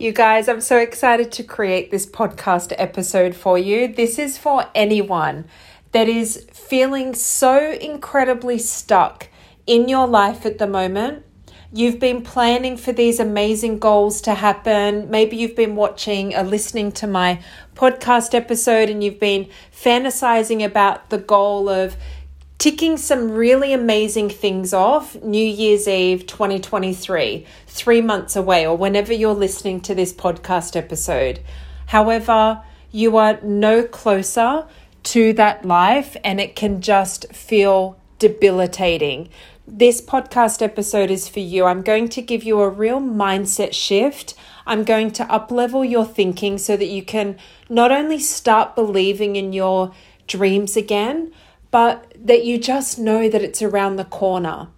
You guys, I'm so excited to create this podcast episode for you. This is for anyone that is feeling so incredibly stuck in your life at the moment. You've been planning for these amazing goals to happen. Maybe you've been watching or listening to my podcast episode and you've been fantasizing about the goal of ticking some really amazing things off New Year's Eve 2023, three months away, or whenever you're listening to this podcast episode. However, you are no closer to that life and it can just feel debilitating. This podcast episode is for you. I'm going to give you a real mindset shift. I'm going to uplevel your thinking so that you can not only start believing in your dreams again, but that you just know that it's around the corner.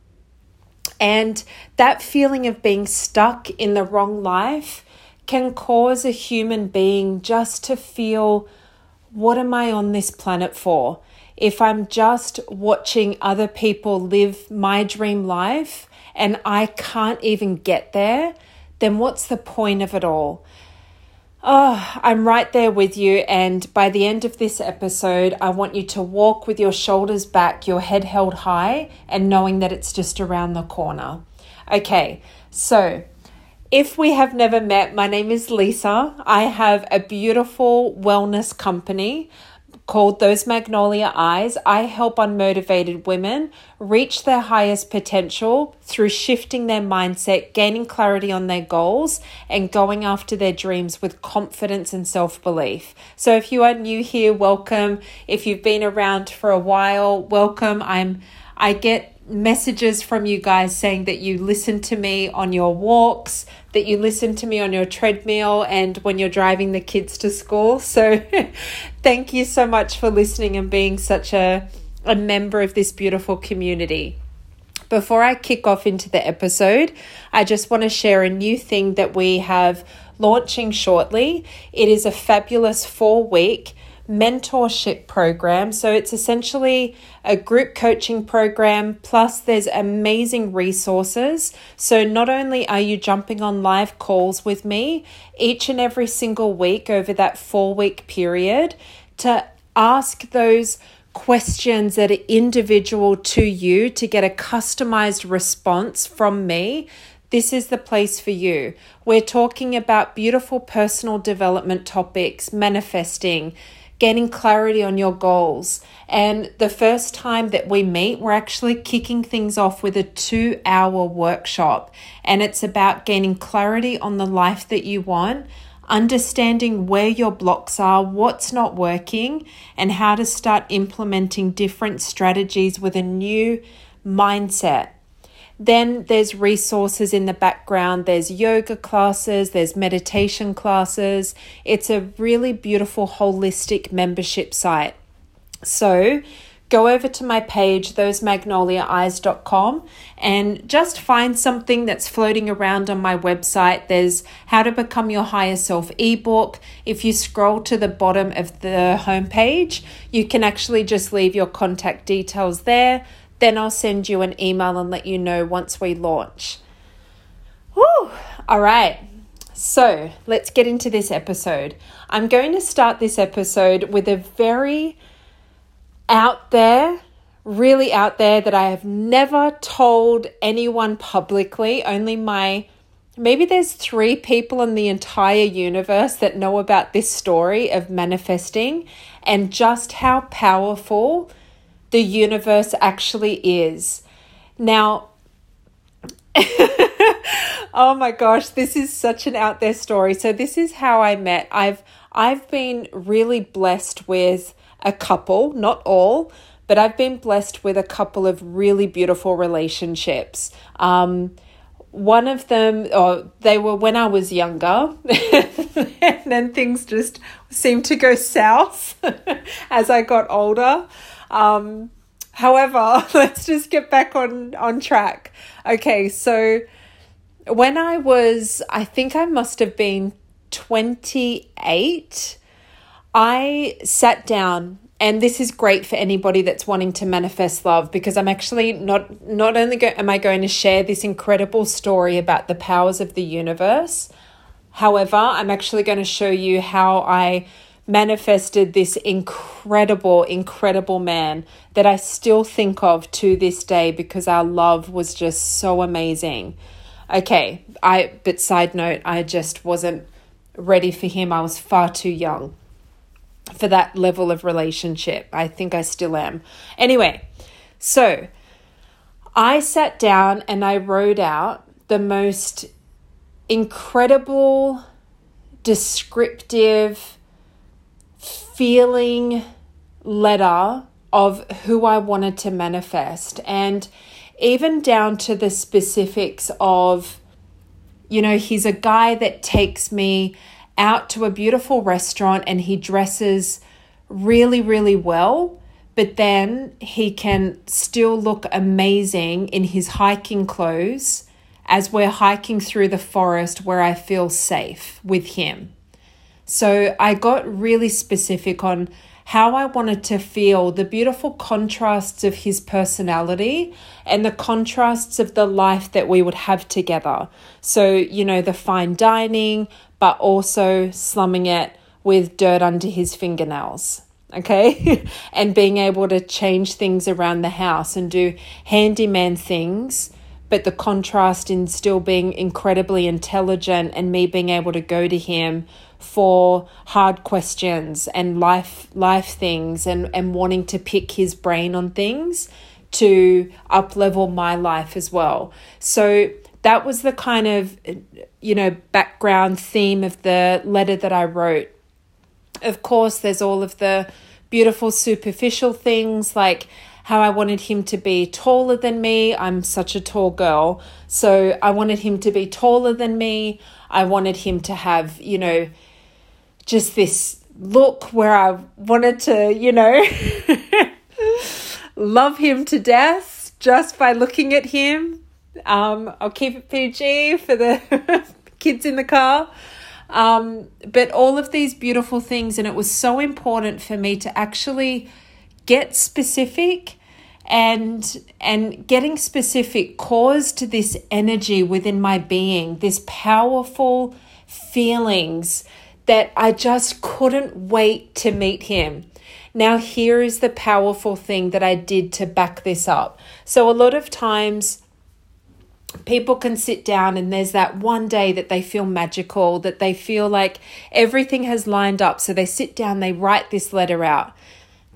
And that feeling of being stuck in the wrong life can cause a human being just to feel, what am I on this planet for? If I'm just watching other people live my dream life and I can't even get there, then what's the point of it all? Oh, I'm right there with you. And by the end of this episode, I want you to walk with your shoulders back, your head held high, and knowing that it's just around the corner. Okay, so if we have never met, my name is Lisa. I have a beautiful wellness company called Those Magnolia Eyes, I help unmotivated women reach their highest potential through shifting their mindset, gaining clarity on their goals, and going after their dreams with confidence and self belief. So, if you are new here, welcome. If you've been around for a while, welcome. I'm I get messages from you guys saying that you listen to me on your walks, that you listen to me on your treadmill, and when you're driving the kids to school. So, thank you so much for listening and being such a, a member of this beautiful community. Before I kick off into the episode, I just want to share a new thing that we have launching shortly. It is a fabulous four week mentorship program. So it's essentially a group coaching program, plus there's amazing resources. So not only are you jumping on live calls with me each and every single week over that four week period to ask those questions that are individual to you to get a customized response from me this is the place for you. We're talking about beautiful personal development topics, manifesting, getting clarity on your goals. And the first time that we meet, we're actually kicking things off with a two hour workshop. And it's about gaining clarity on the life that you want, understanding where your blocks are, what's not working, and how to start implementing different strategies with a new mindset. Then there's resources in the background. There's yoga classes, there's meditation classes. It's a really beautiful holistic membership site. So, go over to my page, thosemagnoliaeyes.com, and just find something that's floating around on my website. There's How to Become Your Higher Self ebook. If you scroll to the bottom of the homepage, you can actually just leave your contact details there. Then I'll send you an email and let you know once we launch. Woo! All right. So let's get into this episode. I'm going to start this episode with a very out there, really out there that I have never told anyone publicly, only my maybe there's three people in the entire universe that know about this story of manifesting and just how powerful the universe actually is. Now, oh my gosh, this is such an out there story. So this is how I met. I've I've been really blessed with a couple, not all, but I've been blessed with a couple of really beautiful relationships. Um, one of them, oh, they were when I was younger, and then things just seemed to go south as I got older. Um, however, let's just get back on on track. Okay, so when I was, I think I must have been 28, I sat down and this is great for anybody that's wanting to manifest love because I'm actually not not only go, am I going to share this incredible story about the powers of the universe, However, I'm actually going to show you how I manifested this incredible, incredible man that I still think of to this day because our love was just so amazing. Okay, I but side note, I just wasn't ready for him. I was far too young for that level of relationship. I think I still am. Anyway, so I sat down and I wrote out the most incredible, descriptive, feeling letter of who I wanted to manifest. And even down to the specifics of, you know, he's a guy that takes me out to a beautiful restaurant and he dresses really, really well, but then he can still look amazing in his hiking clothes as we're hiking through the forest where I feel safe with him. So I got really specific on how I wanted to feel the beautiful contrasts of his personality and the contrasts of the life that we would have together. So, you know, the fine dining, but also slumming it with dirt under his fingernails. Okay, and being able to change things around the house and do handyman things but the contrast in still being incredibly intelligent and me being able to go to him for hard questions and life life things and, and wanting to pick his brain on things to up level my life as well. So that was the kind of you know background theme of the letter that I wrote. Of course, there's all of the beautiful superficial things like how I wanted him to be taller than me. I'm such a tall girl. So I wanted him to be taller than me. I wanted him to have, you know, just this look where I wanted to, you know, love him to death just by looking at him. Um, I'll keep it PG for the kids in the car. Um, but all of these beautiful things, and it was so important for me to actually get specific and and getting specific caused this energy within my being this powerful feelings that I just couldn't wait to meet him. Now, here is the powerful thing that I did to back this up. So, a lot of times, people can sit down and there's that one day that they feel magical, that they feel like everything has lined up. So, they sit down, they write this letter out.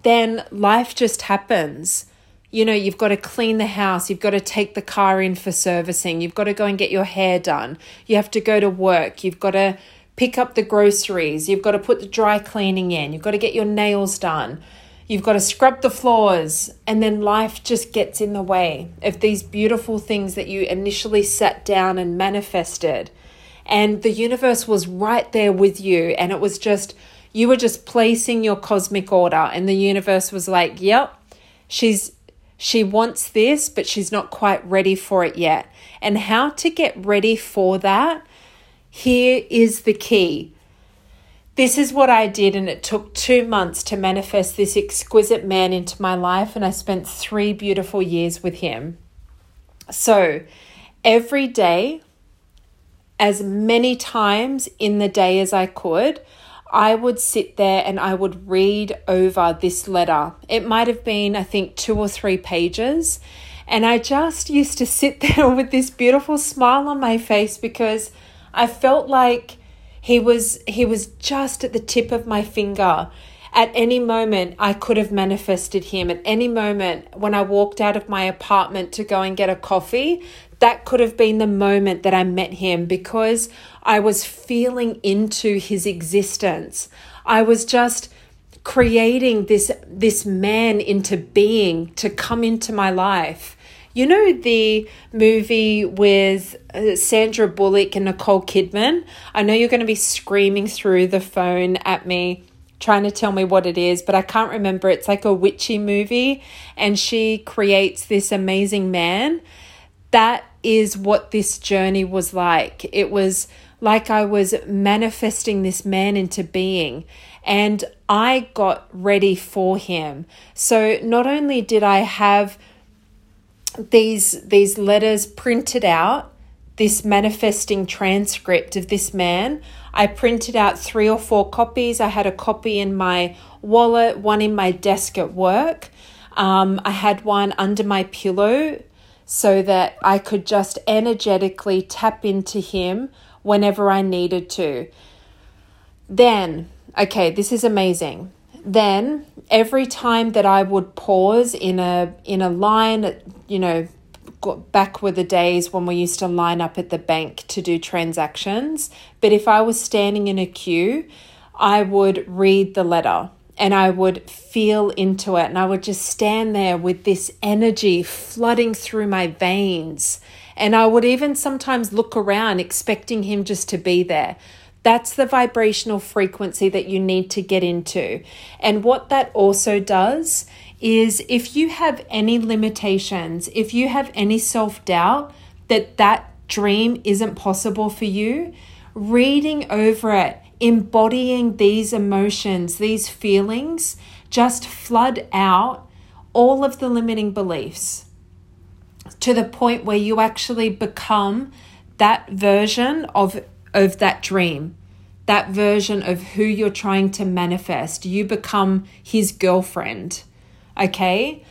Then life just happens you know, you've got to clean the house, you've got to take the car in for servicing, you've got to go and get your hair done, you have to go to work, you've got to pick up the groceries, you've got to put the dry cleaning in, you've got to get your nails done, you've got to scrub the floors, and then life just gets in the way of these beautiful things that you initially sat down and manifested. And the universe was right there with you, and it was just, you were just placing your cosmic order, and the universe was like, yep. She's she wants this, but she's not quite ready for it yet. And how to get ready for that, here is the key. This is what I did, and it took two months to manifest this exquisite man into my life, and I spent three beautiful years with him. So, every day, as many times in the day as I could, I would sit there and I would read over this letter. It might have been, I think, two or three pages. And I just used to sit there with this beautiful smile on my face because I felt like he was he was just at the tip of my finger. At any moment, I could have manifested him. At any moment, when I walked out of my apartment to go and get a coffee, that could have been the moment that I met him because I was feeling into his existence. I was just creating this this man into being to come into my life. You know the movie with uh, Sandra Bullock and Nicole Kidman? I know you're going to be screaming through the phone at me trying to tell me what it is, but I can't remember. It's like a witchy movie and she creates this amazing man. That is what this journey was like. It was like I was manifesting this man into being and I got ready for him. So not only did I have these these letters printed out this manifesting transcript of this man. I printed out three or four copies. I had a copy in my wallet, one in my desk at work. Um, I had one under my pillow so that I could just energetically tap into him whenever I needed to. Then, okay, this is amazing. Then every time that I would pause in a in a line, you know, back were the days when we used to line up at the bank to do transactions. But if I was standing in a queue, I would read the letter and I would feel into it and I would just stand there with this energy flooding through my veins. And I would even sometimes look around expecting him just to be there. That's the vibrational frequency that you need to get into. And what that also does is if you have any limitations, if you have any self doubt that that dream isn't possible for you, reading over it, embodying these emotions, these feelings, just flood out all of the limiting beliefs to the point where you actually become that version of of that dream, that version of who you're trying to manifest. You become his girlfriend. Okay.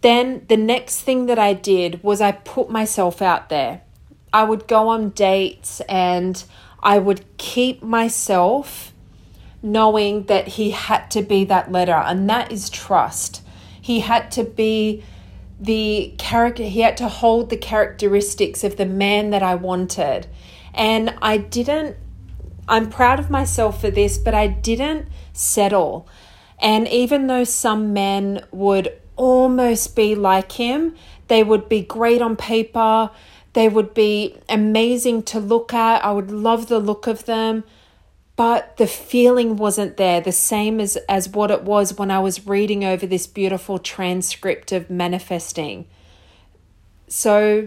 Then the next thing that I did was I put myself out there. I would go on dates and I would keep myself knowing that he had to be that letter, and that is trust. He had to be the character, he had to hold the characteristics of the man that I wanted. And I didn't, I'm proud of myself for this, but I didn't settle. And even though some men would almost be like him, they would be great on paper, they would be amazing to look at. I would love the look of them, but the feeling wasn't there, the same as, as what it was when I was reading over this beautiful transcript of manifesting. So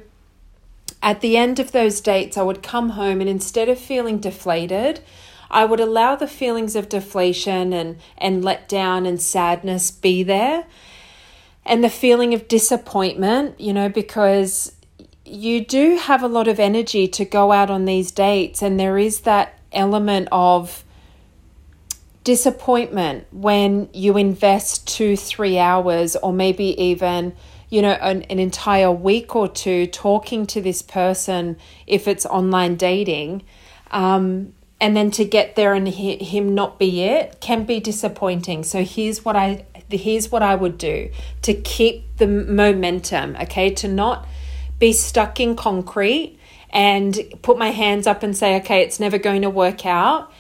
at the end of those dates, I would come home and instead of feeling deflated, I would allow the feelings of deflation and, and let down and sadness be there. And the feeling of disappointment, you know, because you do have a lot of energy to go out on these dates, and there is that element of disappointment when you invest two, three hours, or maybe even you know, an, an entire week or two talking to this person if it's online dating. Um, and then to get there and he, him not be it can be disappointing. So here's what I here's what I would do to keep the momentum, okay? To not be stuck in concrete and put my hands up and say, okay, it's never going to work out.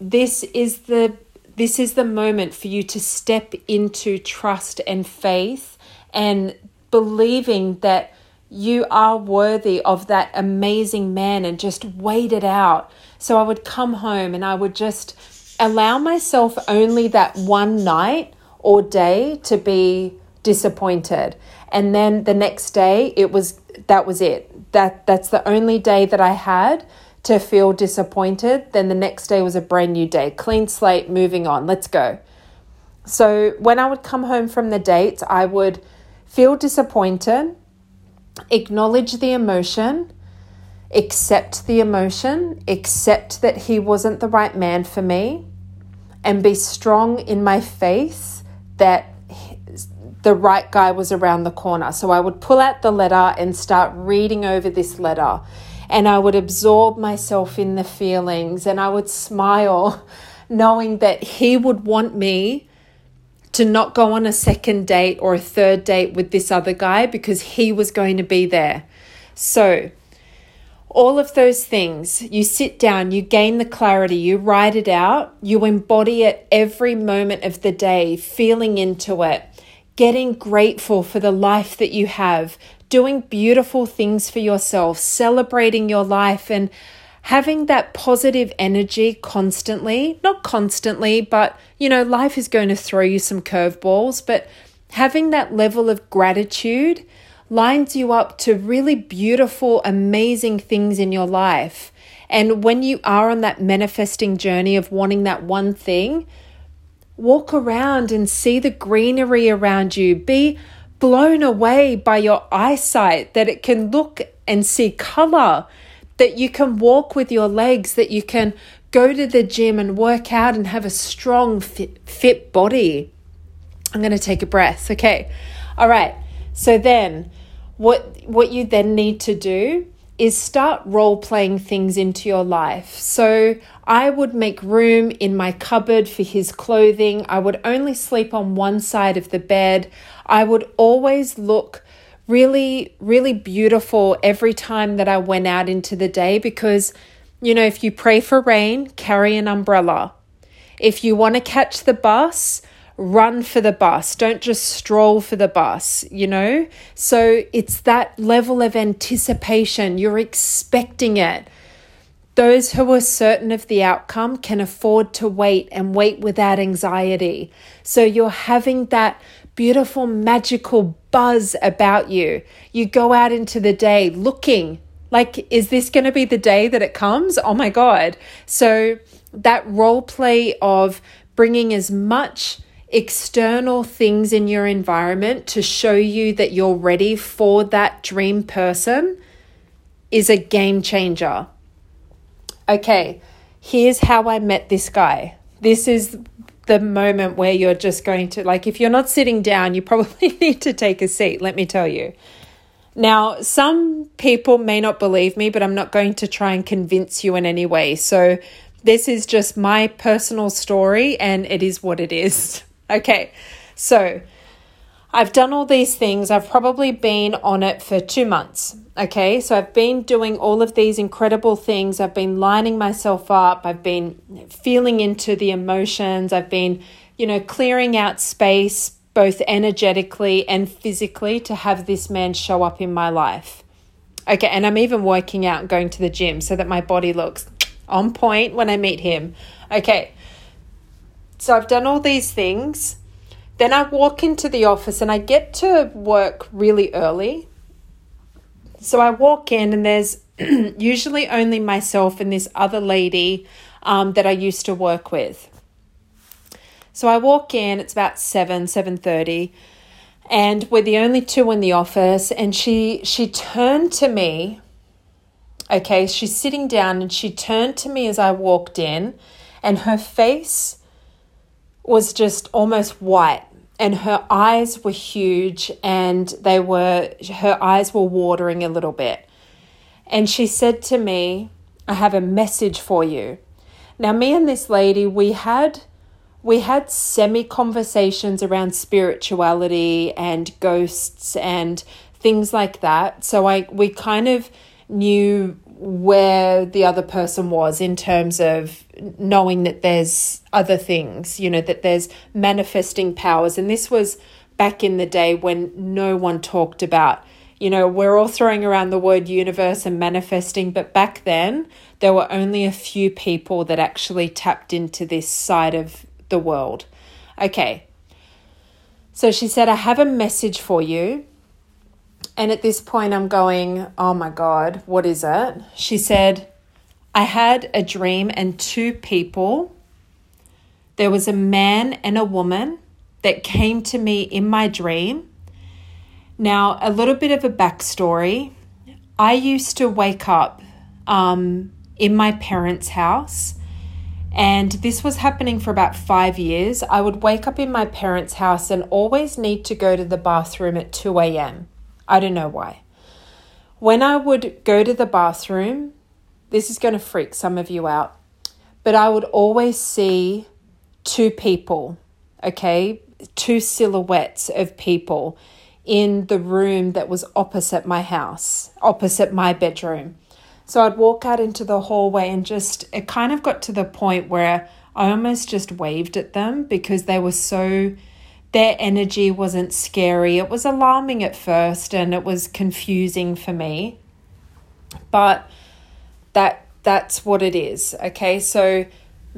This is the this is the moment for you to step into trust and faith and believing that you are worthy of that amazing man and just wait it out. So I would come home and I would just allow myself only that one night or day to be disappointed. And then the next day it was that was it. That that's the only day that I had to feel disappointed. Then the next day was a brand new day. Clean slate, moving on. Let's go. So when I would come home from the dates, I would Feel disappointed, acknowledge the emotion, accept the emotion, accept that he wasn't the right man for me, and be strong in my faith that the right guy was around the corner. So I would pull out the letter and start reading over this letter. And I would absorb myself in the feelings and I would smile knowing that he would want me to not go on a second date or a third date with this other guy because he was going to be there. So, all of those things, you sit down, you gain the clarity, you write it out, you embody it every moment of the day, feeling into it, getting grateful for the life that you have, doing beautiful things for yourself, celebrating your life, and having that positive energy constantly, not constantly, but you know, life is going to throw you some curveballs, but having that level of gratitude lines you up to really beautiful, amazing things in your life. And when you are on that manifesting journey of wanting that one thing, walk around and see the greenery around you. Be blown away by your eyesight that it can look and see color that you can walk with your legs, that you can go to the gym and work out and have a strong, fit, fit body. I'm going to take a breath. Okay. All right. So then what what you then need to do is start role playing things into your life. So I would make room in my cupboard for his clothing. I would only sleep on one side of the bed. I would always look really, really beautiful every time that I went out into the day because, you know, if you pray for rain, carry an umbrella. If you want to catch the bus, run for the bus. Don't just stroll for the bus, you know? So it's that level of anticipation. You're expecting it. Those who are certain of the outcome can afford to wait and wait without anxiety. So you're having that beautiful, magical buzz about you. You go out into the day looking like, is this going to be the day that it comes? Oh my God. So that role play of bringing as much external things in your environment to show you that you're ready for that dream person is a game changer. Okay, here's how I met this guy. This is the moment where you're just going to, like, if you're not sitting down, you probably need to take a seat, let me tell you. Now, some people may not believe me, but I'm not going to try and convince you in any way. So, this is just my personal story, and it is what it is. Okay, so I've done all these things. I've probably been on it for two months. Okay, so I've been doing all of these incredible things. I've been lining myself up. I've been feeling into the emotions. I've been, you know, clearing out space both energetically and physically to have this man show up in my life. Okay, and I'm even working out and going to the gym so that my body looks on point when I meet him. Okay, so I've done all these things. Then I walk into the office and I get to work really early. So I walk in and there's usually only myself and this other lady um, that I used to work with. So I walk in, it's about 7, 7.30, and we're the only two in the office, and she she turned to me, okay, she's sitting down, and she turned to me as I walked in, and her face was just almost white and her eyes were huge and they were her eyes were watering a little bit. And she said to me i have a message for you. Now me and this lady we had we had semi conversations around spirituality and ghosts and things like that. So i we kind of knew where the other person was in terms of knowing that there's other things, you know, that there's manifesting powers. And this was back in the day when no one talked about, you know, we're all throwing around the word universe and manifesting, but back then there were only a few people that actually tapped into this side of the world. Okay. So she said, I have a message for you. And at this point, I'm going, Oh my God, what is it? She said, I had a dream and two people. There was a man and a woman that came to me in my dream. Now, a little bit of a backstory. I used to wake up um, in my parents' house, and this was happening for about five years. I would wake up in my parents' house and always need to go to the bathroom at 2 a.m. I don't know why. When I would go to the bathroom, this is going to freak some of you out, but I would always see two people, okay, two silhouettes of people in the room that was opposite my house, opposite my bedroom. So I'd walk out into the hallway and just, it kind of got to the point where I almost just waved at them because they were so their energy wasn't scary. It was alarming at first and it was confusing for me. But that that's what it is. Okay? So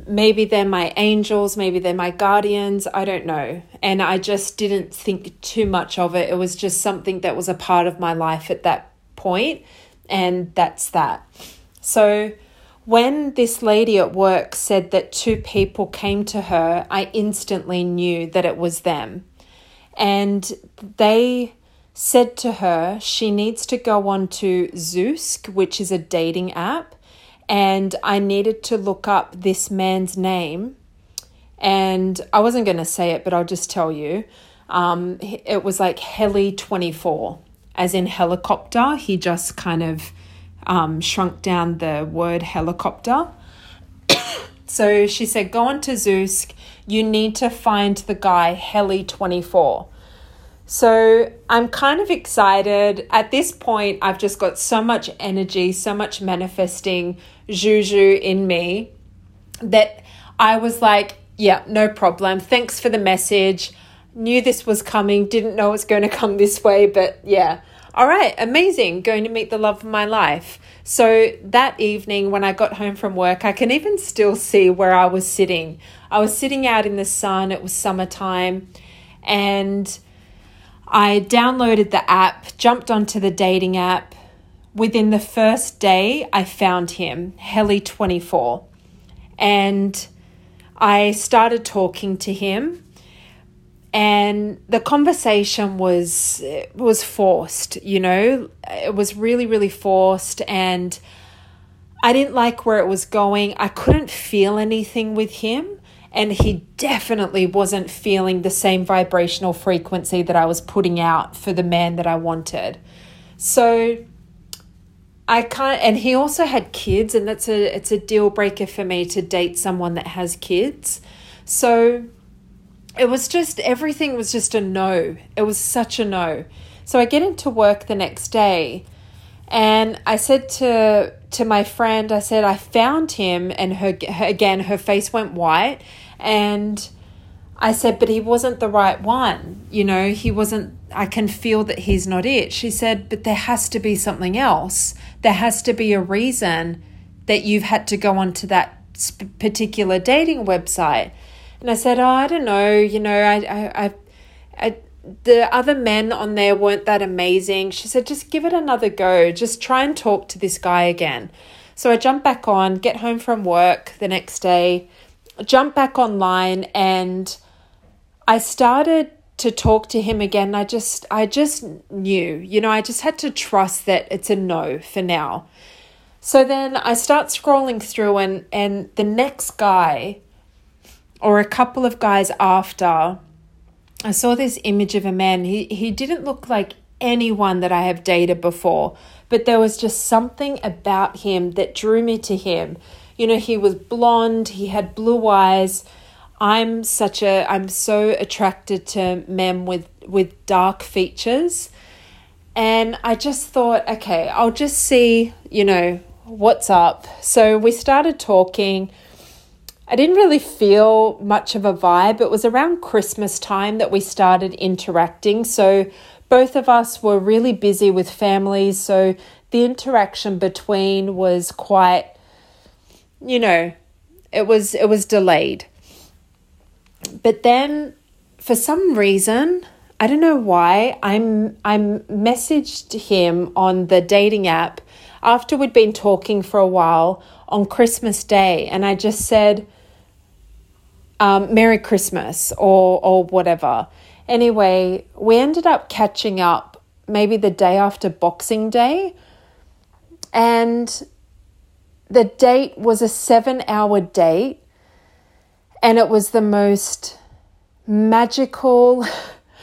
maybe they're my angels, maybe they're my guardians, I don't know. And I just didn't think too much of it. It was just something that was a part of my life at that point, and that's that. So when this lady at work said that two people came to her, I instantly knew that it was them. And they said to her she needs to go on to Zoosk, which is a dating app, and I needed to look up this man's name. And I wasn't going to say it, but I'll just tell you. Um, it was like Heli24, as in helicopter. He just kind of um, shrunk down the word helicopter. so she said, Go on to Zoosk. You need to find the guy Heli24. So I'm kind of excited. At this point, I've just got so much energy, so much manifesting juju in me that I was like, yeah, no problem. Thanks for the message. Knew this was coming, didn't know it's going to come this way, but yeah. All right, amazing. Going to meet the love of my life. So that evening, when I got home from work, I can even still see where I was sitting. I was sitting out in the sun, it was summertime, and I downloaded the app, jumped onto the dating app. Within the first day, I found him, Heli24. And I started talking to him and the conversation was was forced, you know. It was really really forced and I didn't like where it was going. I couldn't feel anything with him and he definitely wasn't feeling the same vibrational frequency that I was putting out for the man that I wanted. So I can't and he also had kids and that's a it's a deal breaker for me to date someone that has kids. So it was just everything was just a no. It was such a no. So I get into work the next day and I said to to my friend, I said I found him, and her, her again her face went white, and I said, but he wasn't the right one. You know, he wasn't. I can feel that he's not it. She said, but there has to be something else. There has to be a reason that you've had to go onto that particular dating website. And I said, oh, I don't know. You know, I, I, I, I the other men on there weren't that amazing. She said, just give it another go. Just try and talk to this guy again. So I jump back on, get home from work the next day, jump back online, and I started to talk to him again. I just, I just knew, you know, I just had to trust that it's a no for now. So then I start scrolling through, and and the next guy, or a couple of guys after, I saw this image of a man. He he didn't look like anyone that I have dated before, but there was just something about him that drew me to him. You know, he was blonde, he had blue eyes. I'm such a I'm so attracted to men with with dark features. And I just thought, okay, I'll just see, you know, what's up. So we started talking I didn't really feel much of a vibe. It was around Christmas time that we started interacting. So both of us were really busy with families. So the interaction between was quite, you know, it was it was delayed. But then for some reason, I don't know why, I'm I messaged him on the dating app after we'd been talking for a while on Christmas Day and I just said um, Merry Christmas or or whatever. Anyway, we ended up catching up maybe the day after Boxing Day, and the date was a seven hour date, and it was the most magical,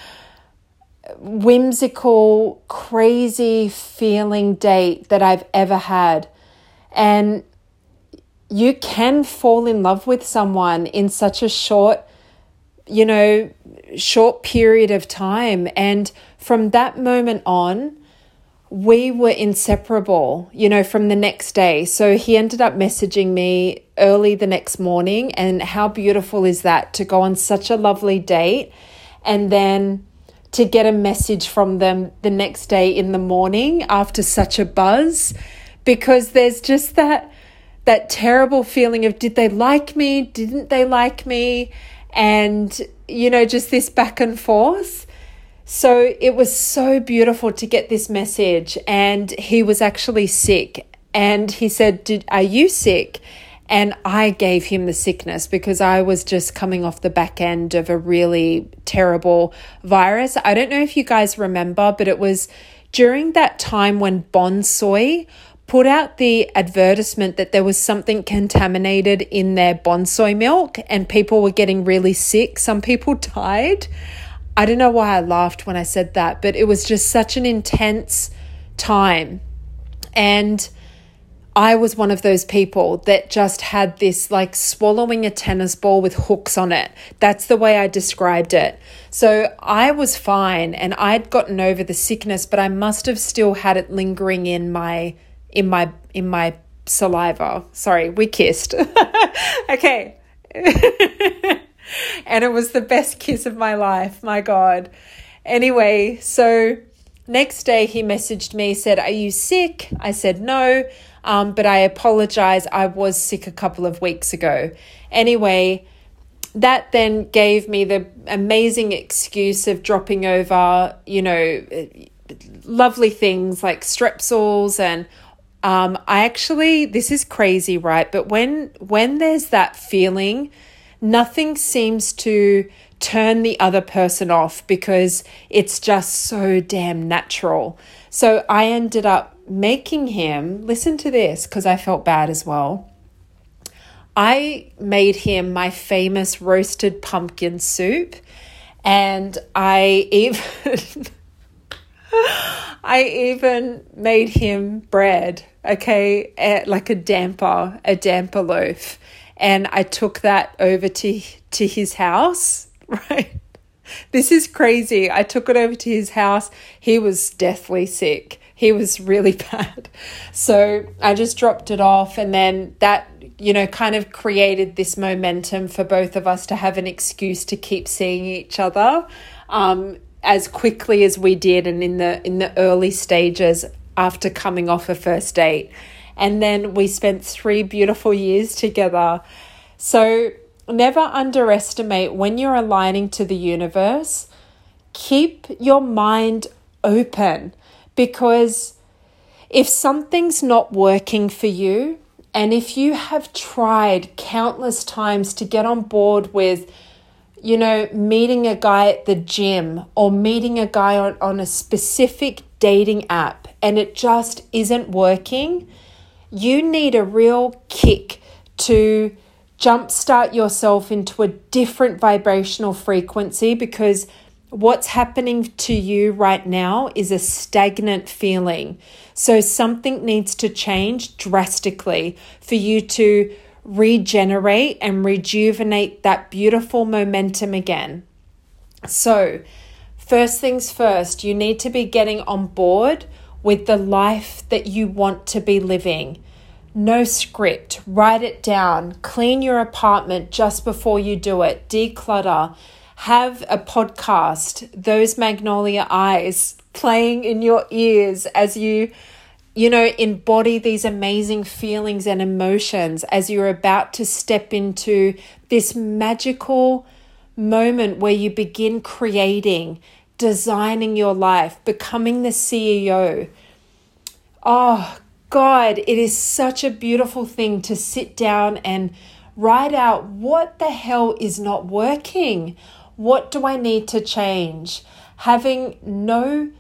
whimsical, crazy feeling date that I've ever had. And you can fall in love with someone in such a short, you know, short period of time. And from that moment on, we were inseparable, you know, from the next day. So he ended up messaging me early the next morning. And how beautiful is that to go on such a lovely date and then to get a message from them the next day in the morning after such a buzz? Because there's just that that terrible feeling of did they like me? Didn't they like me? And, you know, just this back and forth. So it was so beautiful to get this message. And he was actually sick. And he said, Did, Are you sick? And I gave him the sickness because I was just coming off the back end of a really terrible virus. I don't know if you guys remember, but it was during that time when Bonsoy put out the advertisement that there was something contaminated in their Bonsoy milk and people were getting really sick. Some people died. I don't know why I laughed when I said that, but it was just such an intense time. And I was one of those people that just had this like swallowing a tennis ball with hooks on it. That's the way I described it. So I was fine and I'd gotten over the sickness, but I must have still had it lingering in my in my in my saliva. Sorry, we kissed. okay. and it was the best kiss of my life. My god. Anyway, so next day he messaged me said, "Are you sick?" I said, "No." Um, but I apologize. I was sick a couple of weeks ago. Anyway, that then gave me the amazing excuse of dropping over, you know, lovely things like strepsils and um, I actually this is crazy, right? But when when there's that feeling, nothing seems to turn the other person off because it's just so damn natural. So I ended up making him listen to this because I felt bad as well. I made him my famous roasted pumpkin soup, and I even I even made him bread, okay, like a damper, a damper loaf, and I took that over to to his house, right? This is crazy. I took it over to his house. He was deathly sick he was really bad. So I just dropped it off, and then that, you know, kind of created this momentum for both of us to have an excuse to keep seeing each other um, as quickly as we did, and in the in the early stages after coming off a first date. And then we spent three beautiful years together. So never underestimate when you're aligning to the universe, keep your mind open because if something's not working for you, and if you have tried countless times to get on board with, you know, meeting a guy at the gym or meeting a guy on, on a specific dating app and it just isn't working, you need a real kick to jumpstart yourself into a different vibrational frequency because what's happening to you right now is a stagnant feeling. So something needs to change drastically for you to regenerate and rejuvenate that beautiful momentum again. So, first things first, you need to be getting on board with the life that you want to be living. No script, write it down, clean your apartment just before you do it, declutter. Have a podcast, Those Magnolia Eyes, playing in your ears as you, you know, embody these amazing feelings and emotions as you're about to step into this magical moment where you begin creating, designing your life, becoming the CEO. Oh, God, it is such a beautiful thing to sit down and write out what the hell is not working. What do I need to change? Having no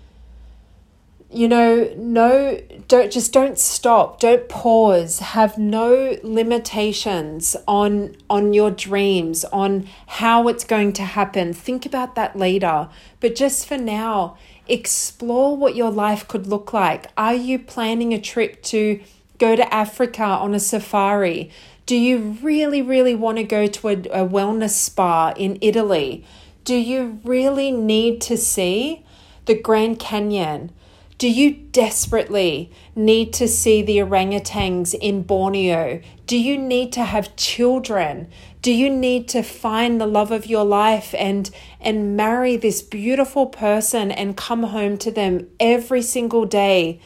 you know no don't just don't stop don't pause have no limitations on on your dreams on how it's going to happen think about that later but just for now explore what your life could look like are you planning a trip to go to africa on a safari do you really, really want to go to a, a wellness spa in Italy? Do you really need to see the Grand Canyon? Do you desperately need to see the orangutans in Borneo? Do you need to have children? Do you need to find the love of your life and and marry this beautiful person and come home to them every single day?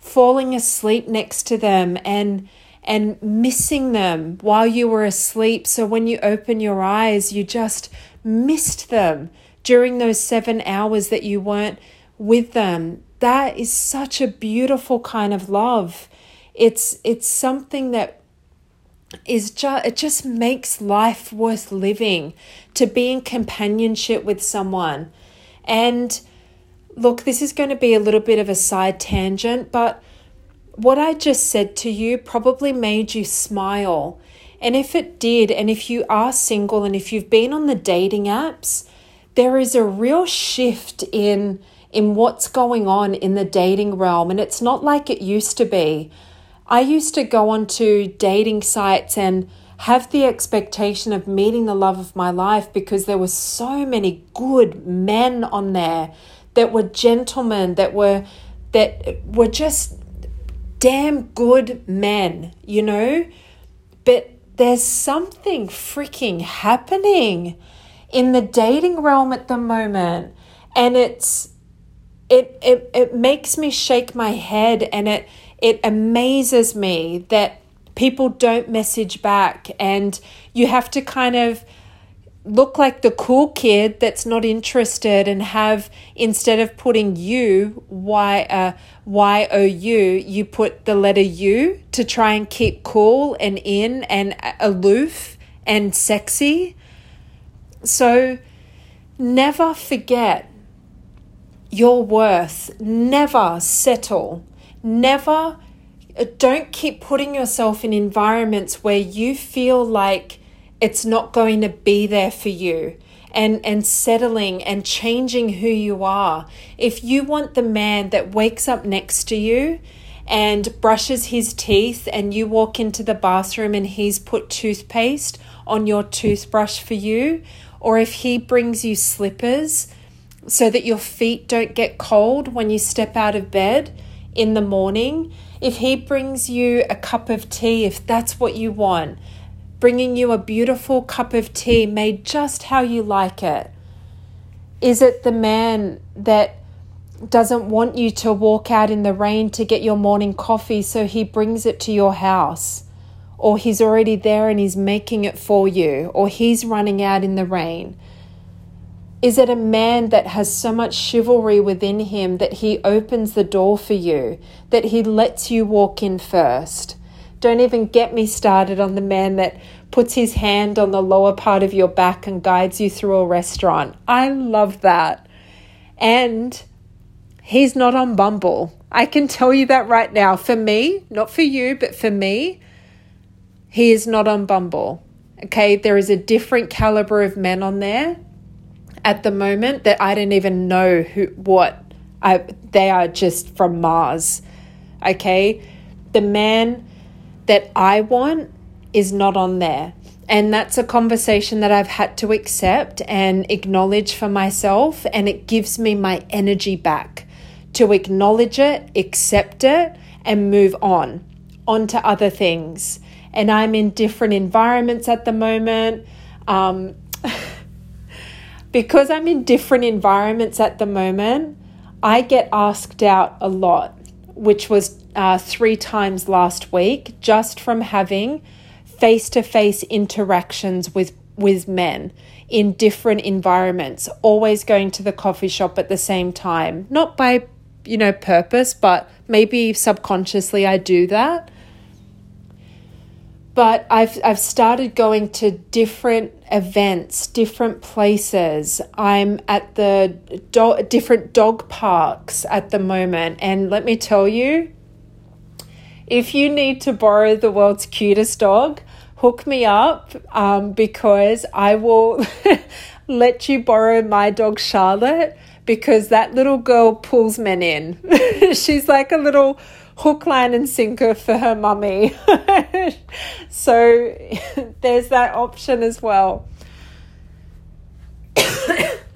Falling asleep next to them and and missing them while you were asleep. So when you open your eyes, you just missed them during those seven hours that you weren't with them. That is such a beautiful kind of love. It's it's something that is just it just makes life worth living to be in companionship with someone. And look, this is going to be a little bit of a side tangent, but what I just said to you probably made you smile. And if it did, and if you are single and if you've been on the dating apps, there is a real shift in in what's going on in the dating realm and it's not like it used to be. I used to go onto dating sites and have the expectation of meeting the love of my life because there were so many good men on there that were gentlemen that were that were just damn good men, you know? But there's something freaking happening in the dating realm at the moment and it's it it it makes me shake my head and it it amazes me that people don't message back and you have to kind of look like the cool kid that's not interested and have instead of putting you y uh, y o u you put the letter u to try and keep cool and in and aloof and sexy. So never forget your worth never settle. Never uh, don't keep putting yourself in environments where you feel like it's not going to be there for you and and settling and changing who you are. If you want the man that wakes up next to you and brushes his teeth and you walk into the bathroom and he's put toothpaste on your toothbrush for you or if he brings you slippers so that your feet don't get cold when you step out of bed in the morning, if He brings you a cup of tea, if that's what you want, bringing you a beautiful cup of tea made just how you like it, is it the man that doesn't want you to walk out in the rain to get your morning coffee, so he brings it to your house? Or he's already there and he's making it for you, or he's running out in the rain. Is it a man that has so much chivalry within him that he opens the door for you, that he lets you walk in first? Don't even get me started on the man that puts his hand on the lower part of your back and guides you through a restaurant. I love that. And he's not on Bumble. I can tell you that right now. For me, not for you, but for me, he is not on Bumble. Okay, there is a different caliber of men on there at the moment that I don't even know who what I they are just from Mars. Okay? The man that I want is not on there. And that's a conversation that I've had to accept and acknowledge for myself. And it gives me my energy back to acknowledge it, accept it, and move on, on to other things. And I'm in different environments at the moment. Um, because I'm in different environments at the moment, I get asked out a lot, which was uh, three times last week, just from having face to face interactions with, with men in different environments, always going to the coffee shop at the same time. Not by, you know, purpose, but maybe subconsciously I do that but I've I've started going to different events, different places. I'm at the do- different dog parks at the moment, and let me tell you, if you need to borrow the world's cutest dog, hook me up um, because I will let you borrow my dog Charlotte because that little girl pulls men in. She's like a little hook, line, and sinker for her mummy. so there's that option as well.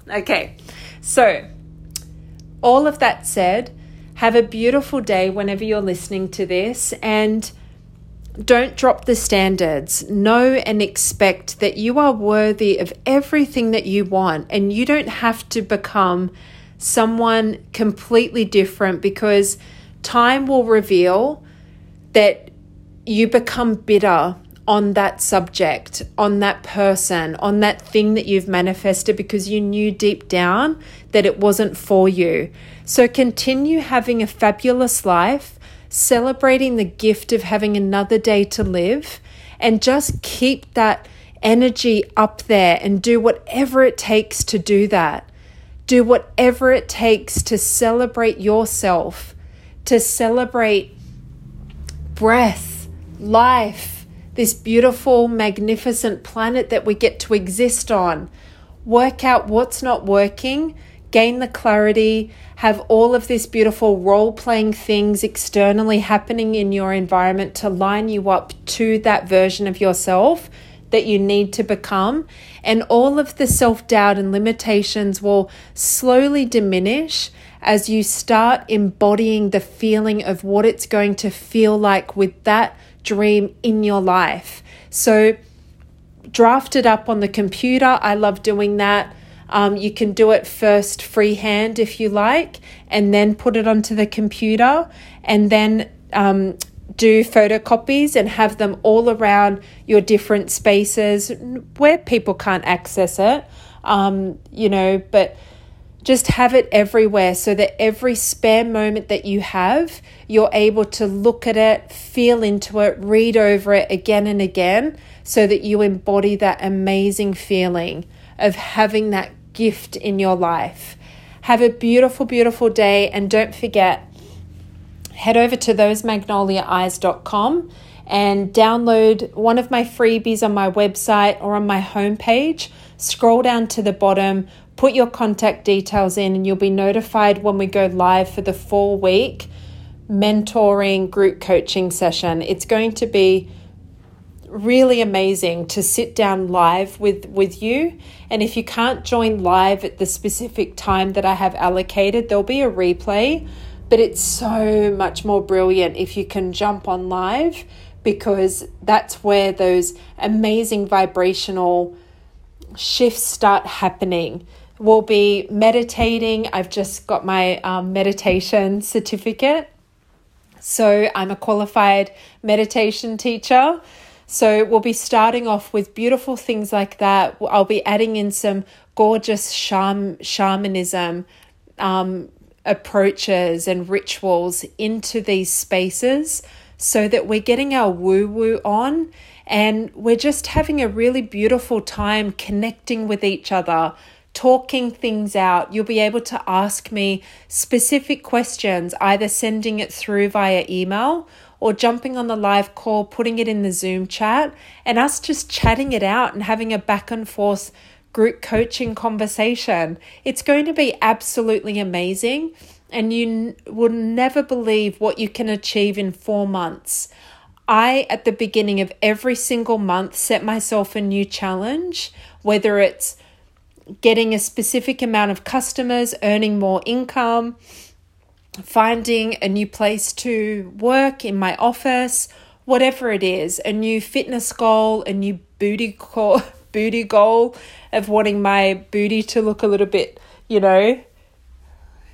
okay, so all of that said, have a beautiful day whenever you're listening to this and don't drop the standards. Know and expect that you are worthy of everything that you want, and you don't have to become someone completely different because time will reveal that you become bitter on that subject, on that person, on that thing that you've manifested because you knew deep down that it wasn't for you. So continue having a fabulous life, celebrating the gift of having another day to live, and just keep that energy up there and do whatever it takes to do that. Do whatever it takes to celebrate yourself, to celebrate breath, life, this beautiful, magnificent planet that we get to exist on. Work out what's not working, gain the clarity, have all of this beautiful role playing things externally happening in your environment to line you up to that version of yourself that you need to become. And all of the self doubt and limitations will slowly diminish as you start embodying the feeling of what it's going to feel like with that dream in your life. So, draft it up on the computer. I love doing that. Um, you can do it first freehand if you like, and then put it onto the computer, and then um, do photocopies and have them all around your different spaces where people can't access it. Um, you know, but just have it everywhere so that every spare moment that you have, you're able to look at it, feel into it, read over it again and again, so that you embody that amazing feeling of having that gift in your life. Have a beautiful, beautiful day, and don't forget head over to thosemagnoliaeyes.com and download one of my freebies on my website or on my homepage. Scroll down to the bottom, put your contact details in, and you'll be notified when we go live for the four week mentoring group coaching session. It's going to be really amazing to sit down live with with you and if you can't join live at the specific time that I have allocated there'll be a replay but it's so much more brilliant if you can jump on live because that's where those amazing vibrational shifts start happening. We'll be meditating. I've just got my um, meditation certificate. So I'm a qualified meditation teacher. So we'll be starting off with beautiful things like that. I'll be adding in some gorgeous shaman, shamanism um, approaches and rituals into these spaces so that we're getting our woo woo on and we're just having a really beautiful time connecting with each other, talking things out. You'll be able to ask me specific questions, either sending it through via email or jumping on the live call, putting it in the Zoom chat, and us just chatting it out and having a back and forth group coaching conversation. It's going to be absolutely amazing, and you n- will never believe what you can achieve in four months. I, at the beginning of every single month, set myself a new challenge, whether it's getting a specific amount of customers, earning more income, finding a new place to work in my office, whatever it is, a new fitness goal, a new booty goal, booty goal of wanting my booty to look a little bit, you know,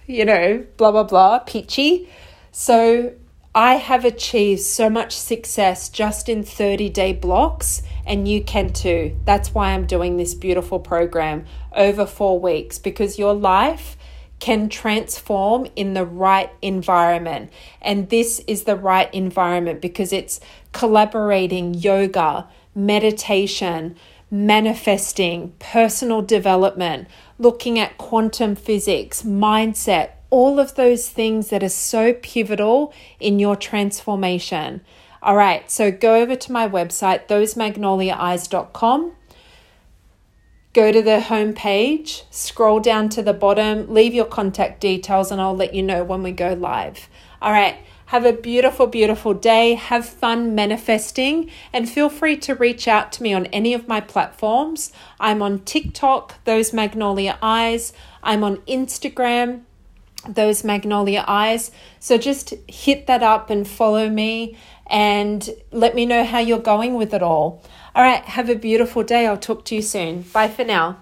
you know, blah blah blah, peachy. So I have achieved so much success just in 30 day blocks, and you can too. That's why I'm doing this beautiful program over four weeks because your life can transform in the right environment. And this is the right environment because it's collaborating yoga, meditation, manifesting, personal development, looking at quantum physics, mindset, all of those things that are so pivotal in your transformation. All right, so go over to my website, thosemagnoliaeyes.com. Go to the home page, scroll down to the bottom, leave your contact details, and I'll let you know when we go live. All right, have a beautiful, beautiful day. Have fun manifesting and feel free to reach out to me on any of my platforms. I'm on TikTok, Those Magnolia Eyes. I'm on Instagram, Those Magnolia Eyes. So just hit that up and follow me and let me know how you're going with it all. All right, have a beautiful day. I'll talk to you soon. Bye for now.